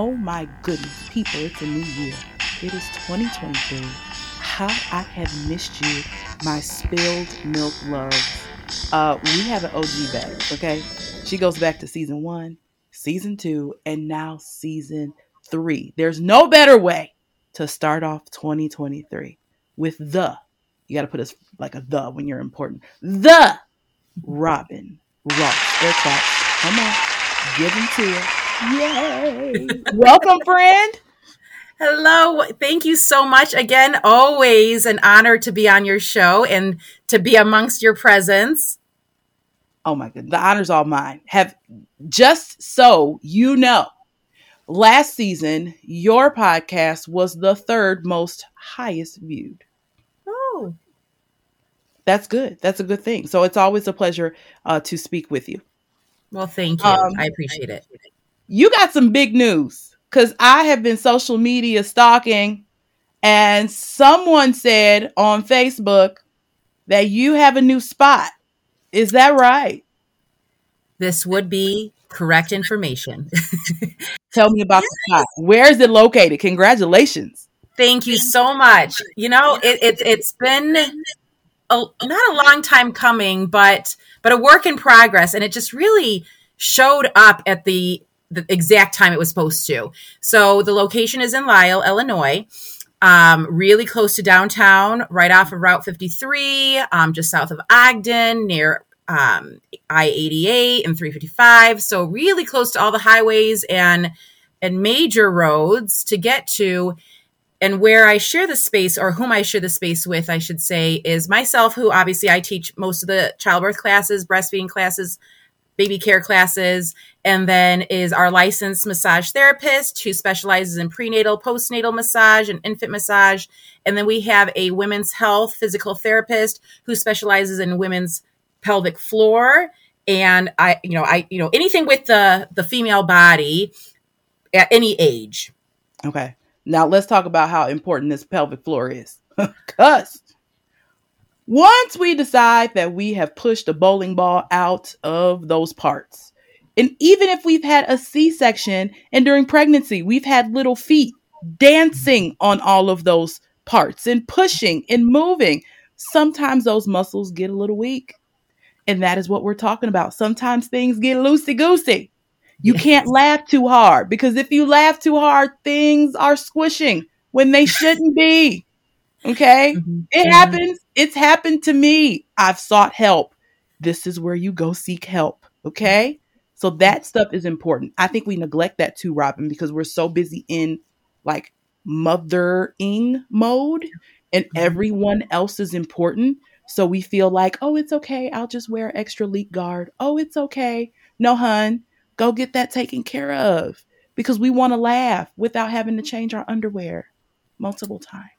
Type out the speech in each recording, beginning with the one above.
Oh my goodness, people, it's a new year. It is 2023. How I have missed you, my spilled milk loves. Uh, we have an OG back, okay? She goes back to season one, season two, and now season three. There's no better way to start off 2023 with the, you got to put us like a the when you're important, the Robin Ross. Air. Come on, give them to her. Yay. Welcome, friend. Hello. Thank you so much. Again, always an honor to be on your show and to be amongst your presence. Oh my goodness. The honor's all mine. Have just so you know, last season, your podcast was the third most highest viewed. Oh. That's good. That's a good thing. So it's always a pleasure uh, to speak with you. Well, thank you. Um, I appreciate it. You got some big news because I have been social media stalking, and someone said on Facebook that you have a new spot. Is that right? This would be correct information. Tell me about yes. the spot. Where is it located? Congratulations. Thank you so much. You know, it, it, it's been a, not a long time coming, but but a work in progress, and it just really showed up at the the exact time it was supposed to. So the location is in Lisle, Illinois um, really close to downtown, right off of Route 53, um, just south of Ogden, near um, I 88 and 355. So, really close to all the highways and, and major roads to get to. And where I share the space, or whom I share the space with, I should say, is myself, who obviously I teach most of the childbirth classes, breastfeeding classes, baby care classes, and then is our licensed massage therapist who specializes in prenatal, postnatal massage, and infant massage. And then we have a women's health physical therapist who specializes in women's pelvic floor and I, you know, I, you know, anything with the the female body at any age. Okay. Now let's talk about how important this pelvic floor is. Cuz once we decide that we have pushed a bowling ball out of those parts, and even if we've had a C section and during pregnancy, we've had little feet dancing on all of those parts and pushing and moving, sometimes those muscles get a little weak. And that is what we're talking about. Sometimes things get loosey goosey. You yes. can't laugh too hard because if you laugh too hard, things are squishing when they shouldn't be. Okay. Mm-hmm. It mm-hmm. happens. It's happened to me. I've sought help. This is where you go seek help. Okay. So that stuff is important. I think we neglect that too, Robin, because we're so busy in like mothering mode and mm-hmm. everyone else is important. So we feel like, oh, it's okay. I'll just wear extra leak guard. Oh, it's okay. No, hun, go get that taken care of because we want to laugh without having to change our underwear multiple times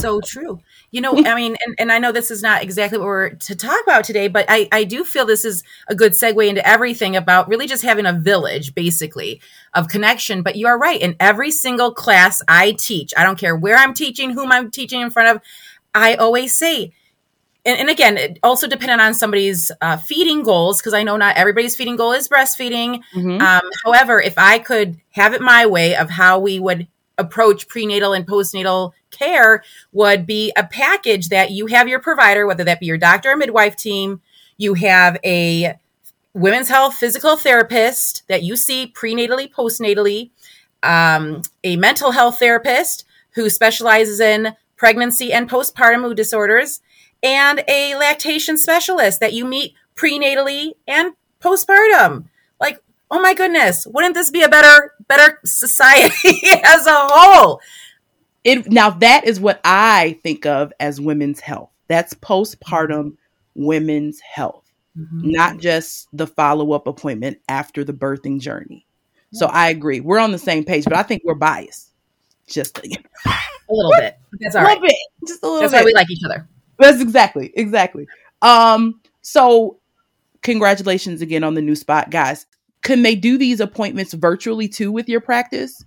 so true. You know, I mean, and, and I know this is not exactly what we're to talk about today, but I, I do feel this is a good segue into everything about really just having a village, basically, of connection. But you are right. In every single class I teach, I don't care where I'm teaching, whom I'm teaching in front of, I always say, and, and again, it also depending on somebody's uh, feeding goals, because I know not everybody's feeding goal is breastfeeding. Mm-hmm. Um, however, if I could have it my way of how we would approach prenatal and postnatal care would be a package that you have your provider, whether that be your doctor or midwife team, you have a women's health physical therapist that you see prenatally, postnatally, um, a mental health therapist who specializes in pregnancy and postpartum mood disorders, and a lactation specialist that you meet prenatally and postpartum. Like, oh my goodness, wouldn't this be a better better society as a whole? It now that is what I think of as women's health. That's postpartum women's health, mm-hmm. not just the follow-up appointment after the birthing journey. So I agree. We're on the same page, but I think we're biased. Just a, little bit. That's all right. Bit, just a little That's bit. why we like each other. That's exactly, exactly. Um, so congratulations again on the new spot, guys. Can they do these appointments virtually too with your practice?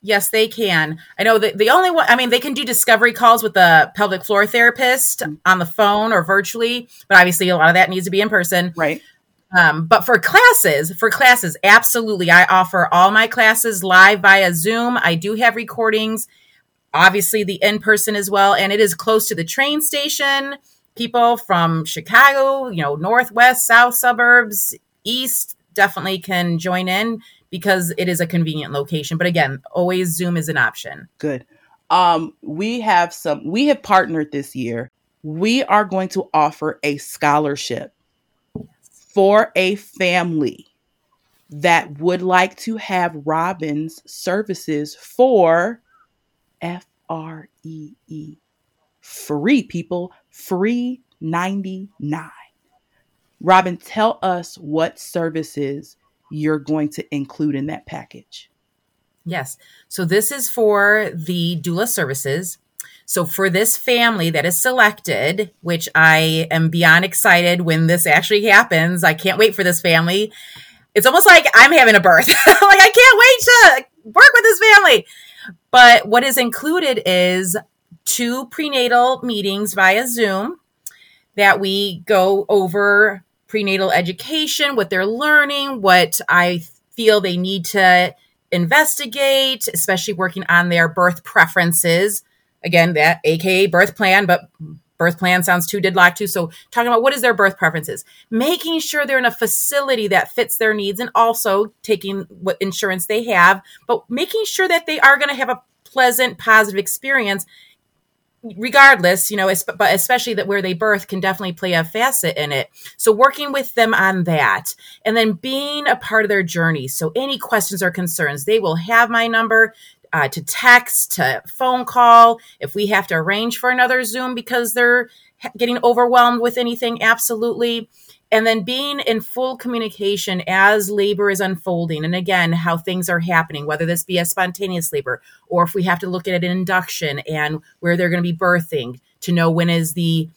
Yes, they can. I know that the only one, I mean, they can do discovery calls with the pelvic floor therapist mm-hmm. on the phone or virtually, but obviously a lot of that needs to be in person. Right. Um, but for classes, for classes, absolutely. I offer all my classes live via Zoom. I do have recordings, obviously the in person as well. And it is close to the train station. People from Chicago, you know, northwest, south suburbs, east definitely can join in because it is a convenient location. But again, always Zoom is an option. Good. Um, we have some, we have partnered this year. We are going to offer a scholarship for a family that would like to have Robin's services for F R E E. Free people, free 99. Robin, tell us what services you're going to include in that package. Yes. So this is for the doula services. So for this family that is selected, which I am beyond excited when this actually happens, I can't wait for this family. It's almost like I'm having a birth. like I can't wait to work with this family. But what is included is two prenatal meetings via Zoom that we go over prenatal education, what they're learning, what I feel they need to investigate, especially working on their birth preferences again, that AKA birth plan, but birth plan sounds too deadlocked too. So talking about what is their birth preferences, making sure they're in a facility that fits their needs and also taking what insurance they have, but making sure that they are going to have a pleasant, positive experience regardless, you know, but especially that where they birth can definitely play a facet in it. So working with them on that and then being a part of their journey. So any questions or concerns, they will have my number uh, to text, to phone call. If we have to arrange for another Zoom because they're getting overwhelmed with anything, absolutely. And then being in full communication as labor is unfolding. And again, how things are happening, whether this be a spontaneous labor or if we have to look at an induction and where they're going to be birthing to know when is the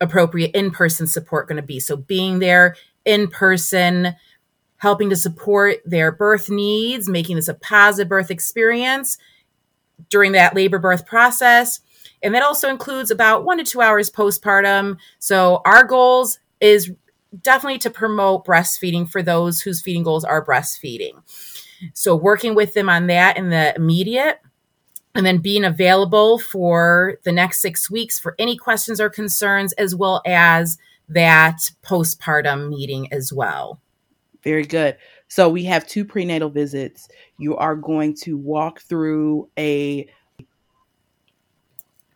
appropriate in person support going to be. So being there in person, helping to support their birth needs, making this a positive birth experience during that labor birth process. And that also includes about one to two hours postpartum. So our goals is definitely to promote breastfeeding for those whose feeding goals are breastfeeding. So working with them on that in the immediate and then being available for the next six weeks for any questions or concerns, as well as that postpartum meeting as well. Very good. So we have two prenatal visits. You are going to walk through a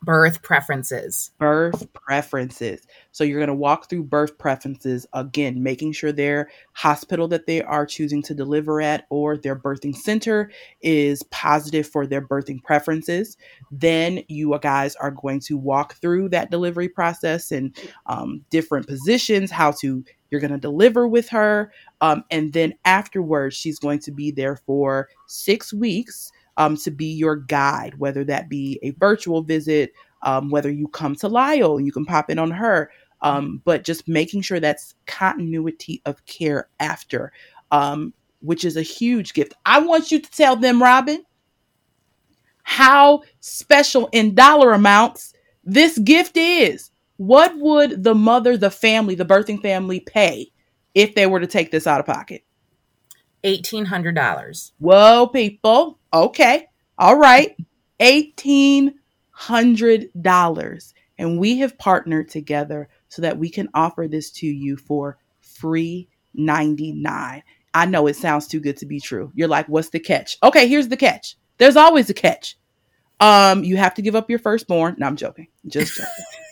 birth preferences. Birth preferences. So you're going to walk through birth preferences again, making sure their hospital that they are choosing to deliver at or their birthing center is positive for their birthing preferences. Then you guys are going to walk through that delivery process and um, different positions, how to you're going to deliver with her. Um, and then afterwards, she's going to be there for six weeks um, to be your guide, whether that be a virtual visit, um, whether you come to Lisle, you can pop in on her, um, but just making sure that's continuity of care after, um, which is a huge gift. I want you to tell them, Robin, how special in dollar amounts this gift is. What would the mother, the family, the birthing family pay if they were to take this out of pocket? $1,800. Whoa, people. Okay. All right. $1,800. And we have partnered together so that we can offer this to you for free 99. I know it sounds too good to be true. You're like, what's the catch? Okay, here's the catch. There's always a catch. Um, you have to give up your firstborn. No, I'm joking. Just joking.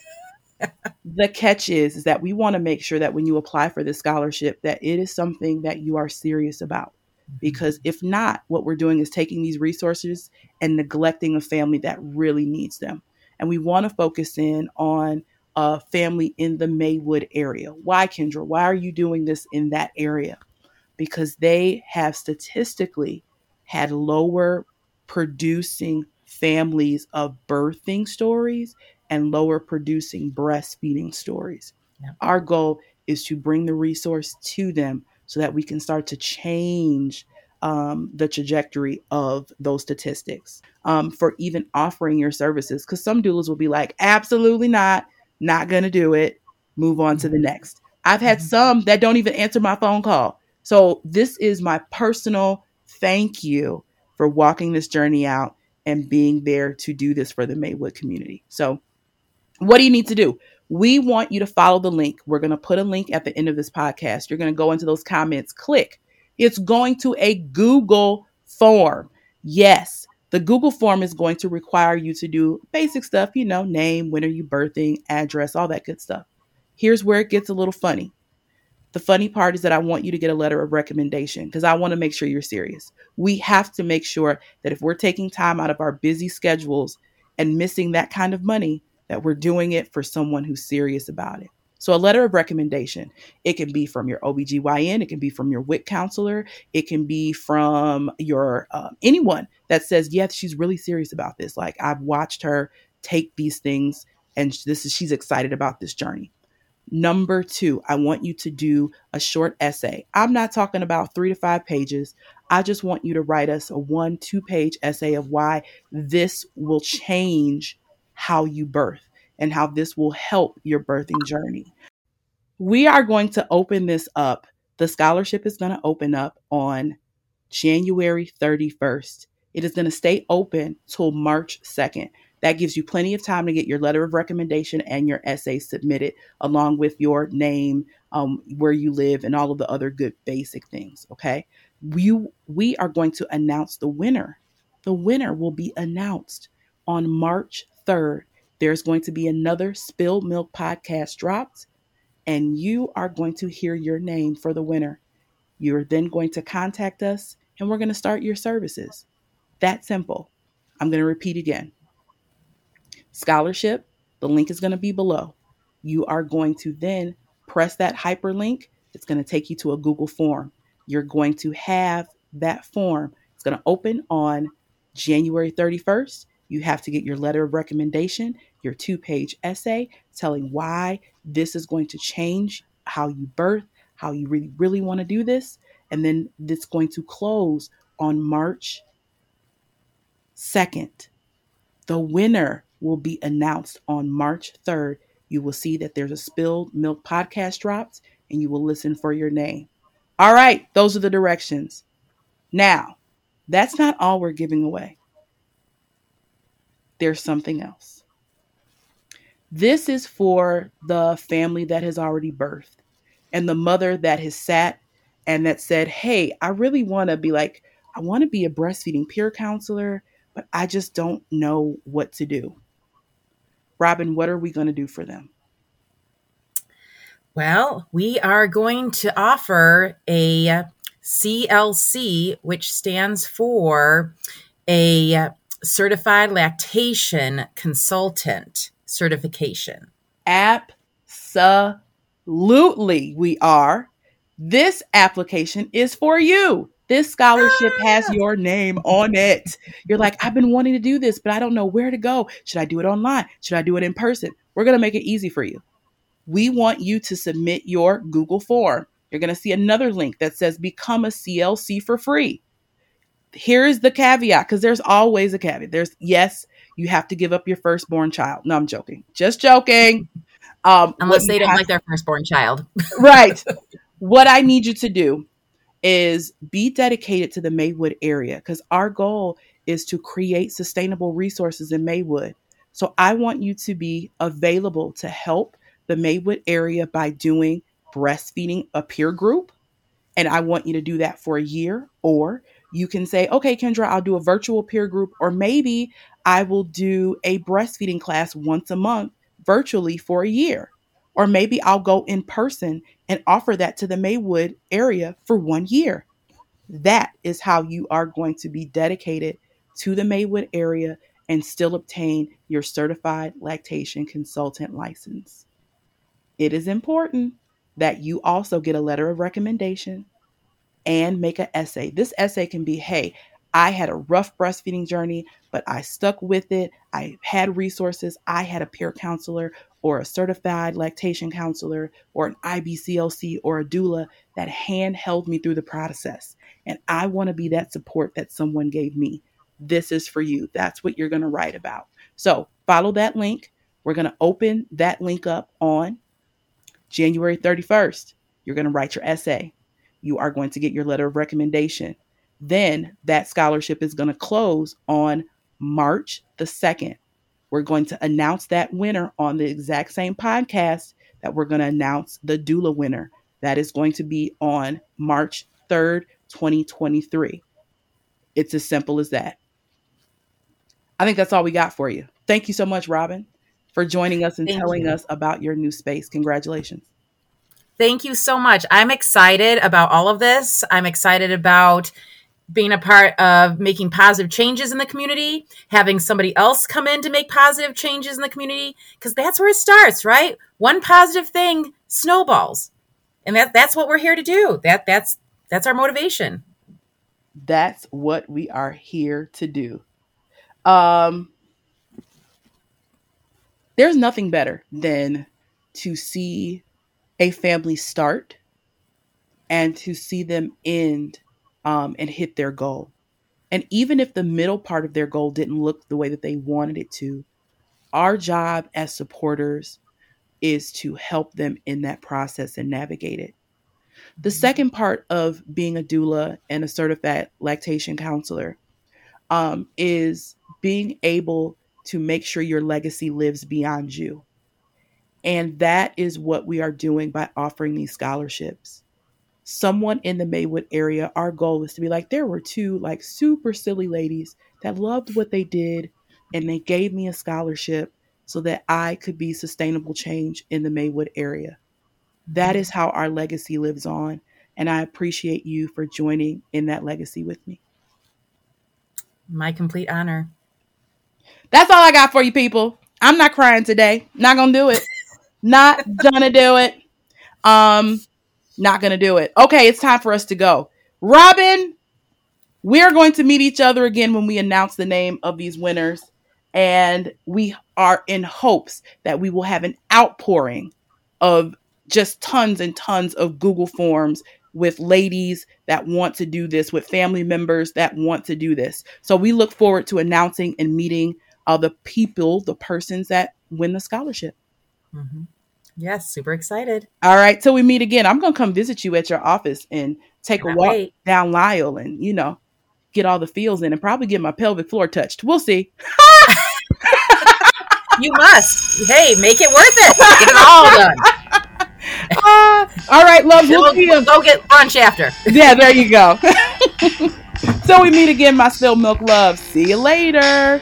the catch is, is that we want to make sure that when you apply for this scholarship that it is something that you are serious about. Mm-hmm. because if not what we're doing is taking these resources and neglecting a family that really needs them. And we want to focus in on a family in the maywood area. Why kendra? Why are you doing this in that area? Because they have statistically had lower producing families of birthing stories and lower producing breastfeeding stories. Yeah. Our goal is to bring the resource to them so that we can start to change um, the trajectory of those statistics um, for even offering your services. Because some doulas will be like, absolutely not, not going to do it, move on to the mm-hmm. next. I've had mm-hmm. some that don't even answer my phone call. So this is my personal thank you for walking this journey out and being there to do this for the Maywood community. So what do you need to do? We want you to follow the link. We're going to put a link at the end of this podcast. You're going to go into those comments, click. It's going to a Google form. Yes, the Google form is going to require you to do basic stuff, you know, name, when are you birthing, address, all that good stuff. Here's where it gets a little funny. The funny part is that I want you to get a letter of recommendation because I want to make sure you're serious. We have to make sure that if we're taking time out of our busy schedules and missing that kind of money, that we're doing it for someone who's serious about it. So, a letter of recommendation, it can be from your OBGYN, it can be from your WIC counselor, it can be from your um, anyone that says, yes, she's really serious about this. Like, I've watched her take these things and this is, she's excited about this journey. Number two, I want you to do a short essay. I'm not talking about three to five pages. I just want you to write us a one, two page essay of why this will change how you birth and how this will help your birthing journey. We are going to open this up. The scholarship is going to open up on January 31st. It is going to stay open till March 2nd. That gives you plenty of time to get your letter of recommendation and your essay submitted, along with your name, um, where you live, and all of the other good basic things. Okay. We, we are going to announce the winner. The winner will be announced on March 3rd there's going to be another Spilled Milk podcast dropped, and you are going to hear your name for the winner. You're then going to contact us, and we're going to start your services. That simple. I'm going to repeat again. Scholarship, the link is going to be below. You are going to then press that hyperlink. It's going to take you to a Google form. You're going to have that form. It's going to open on January 31st. You have to get your letter of recommendation, your two page essay telling why this is going to change how you birth, how you really, really want to do this. And then it's going to close on March 2nd. The winner will be announced on March 3rd. You will see that there's a Spilled Milk podcast dropped and you will listen for your name. All right, those are the directions. Now, that's not all we're giving away there's something else. This is for the family that has already birthed and the mother that has sat and that said, Hey, I really want to be like, I want to be a breastfeeding peer counselor, but I just don't know what to do. Robin, what are we going to do for them? Well, we are going to offer a CLC, which stands for a certified lactation consultant certification. Absolutely, we are. This application is for you. This scholarship has ah. your name on it. You're like, I've been wanting to do this, but I don't know where to go. Should I do it online? Should I do it in person? We're going to make it easy for you. We want you to submit your Google form. You're going to see another link that says Become a CLC for free here's the caveat because there's always a caveat. There's yes, you have to give up your firstborn child. No, I'm joking. Just joking. Um, Unless they don't have, like their firstborn child. right. What I need you to do is be dedicated to the Maywood area because our goal is to create sustainable resources in Maywood. So I want you to be available to help the Maywood area by doing breastfeeding a peer group. And I want you to do that for a year, or you can say, okay, Kendra, I'll do a virtual peer group, or maybe I will do a breastfeeding class once a month virtually for a year. Or maybe I'll go in person and offer that to the Maywood area for one year. That is how you are going to be dedicated to the Maywood area and still obtain your certified lactation consultant license. It is important that you also get a letter of recommendation and make an essay. This essay can be hey, I had a rough breastfeeding journey, but I stuck with it. I had resources. I had a peer counselor or a certified lactation counselor or an IBCLC or a doula that hand held me through the process. And I want to be that support that someone gave me. This is for you. That's what you're going to write about. So follow that link. We're going to open that link up on January 31st, you're going to write your essay. You are going to get your letter of recommendation. Then that scholarship is going to close on March the 2nd. We're going to announce that winner on the exact same podcast that we're going to announce the doula winner. That is going to be on March 3rd, 2023. It's as simple as that. I think that's all we got for you. Thank you so much, Robin, for joining us and Thank telling you. us about your new space. Congratulations. Thank you so much. I'm excited about all of this. I'm excited about being a part of making positive changes in the community, having somebody else come in to make positive changes in the community, because that's where it starts, right? One positive thing snowballs. And that that's what we're here to do. That that's that's our motivation. That's what we are here to do. Um there's nothing better than to see a family start and to see them end um, and hit their goal. And even if the middle part of their goal didn't look the way that they wanted it to, our job as supporters is to help them in that process and navigate it. The mm-hmm. second part of being a doula and a certified lactation counselor um, is being able to make sure your legacy lives beyond you. And that is what we are doing by offering these scholarships. Someone in the Maywood area, our goal is to be like, there were two like super silly ladies that loved what they did, and they gave me a scholarship so that I could be sustainable change in the Maywood area. That is how our legacy lives on. And I appreciate you for joining in that legacy with me. My complete honor. That's all I got for you, people. I'm not crying today. Not gonna do it. Not gonna do it. Um, not gonna do it. Okay, it's time for us to go. Robin, we are going to meet each other again when we announce the name of these winners. And we are in hopes that we will have an outpouring of just tons and tons of Google Forms with ladies that want to do this, with family members that want to do this. So we look forward to announcing and meeting uh, the people, the persons that win the scholarship. Mm-hmm. Yes, super excited. All right, till we meet again. I'm gonna come visit you at your office and take a walk wait. down Lisle and you know get all the feels in and probably get my pelvic floor touched. We'll see. you must. Hey, make it worth it. Get it all done. Uh, all right, love. We'll, we'll, we'll go get lunch after. Yeah, there you go. so we meet again, my spilled milk love. See you later.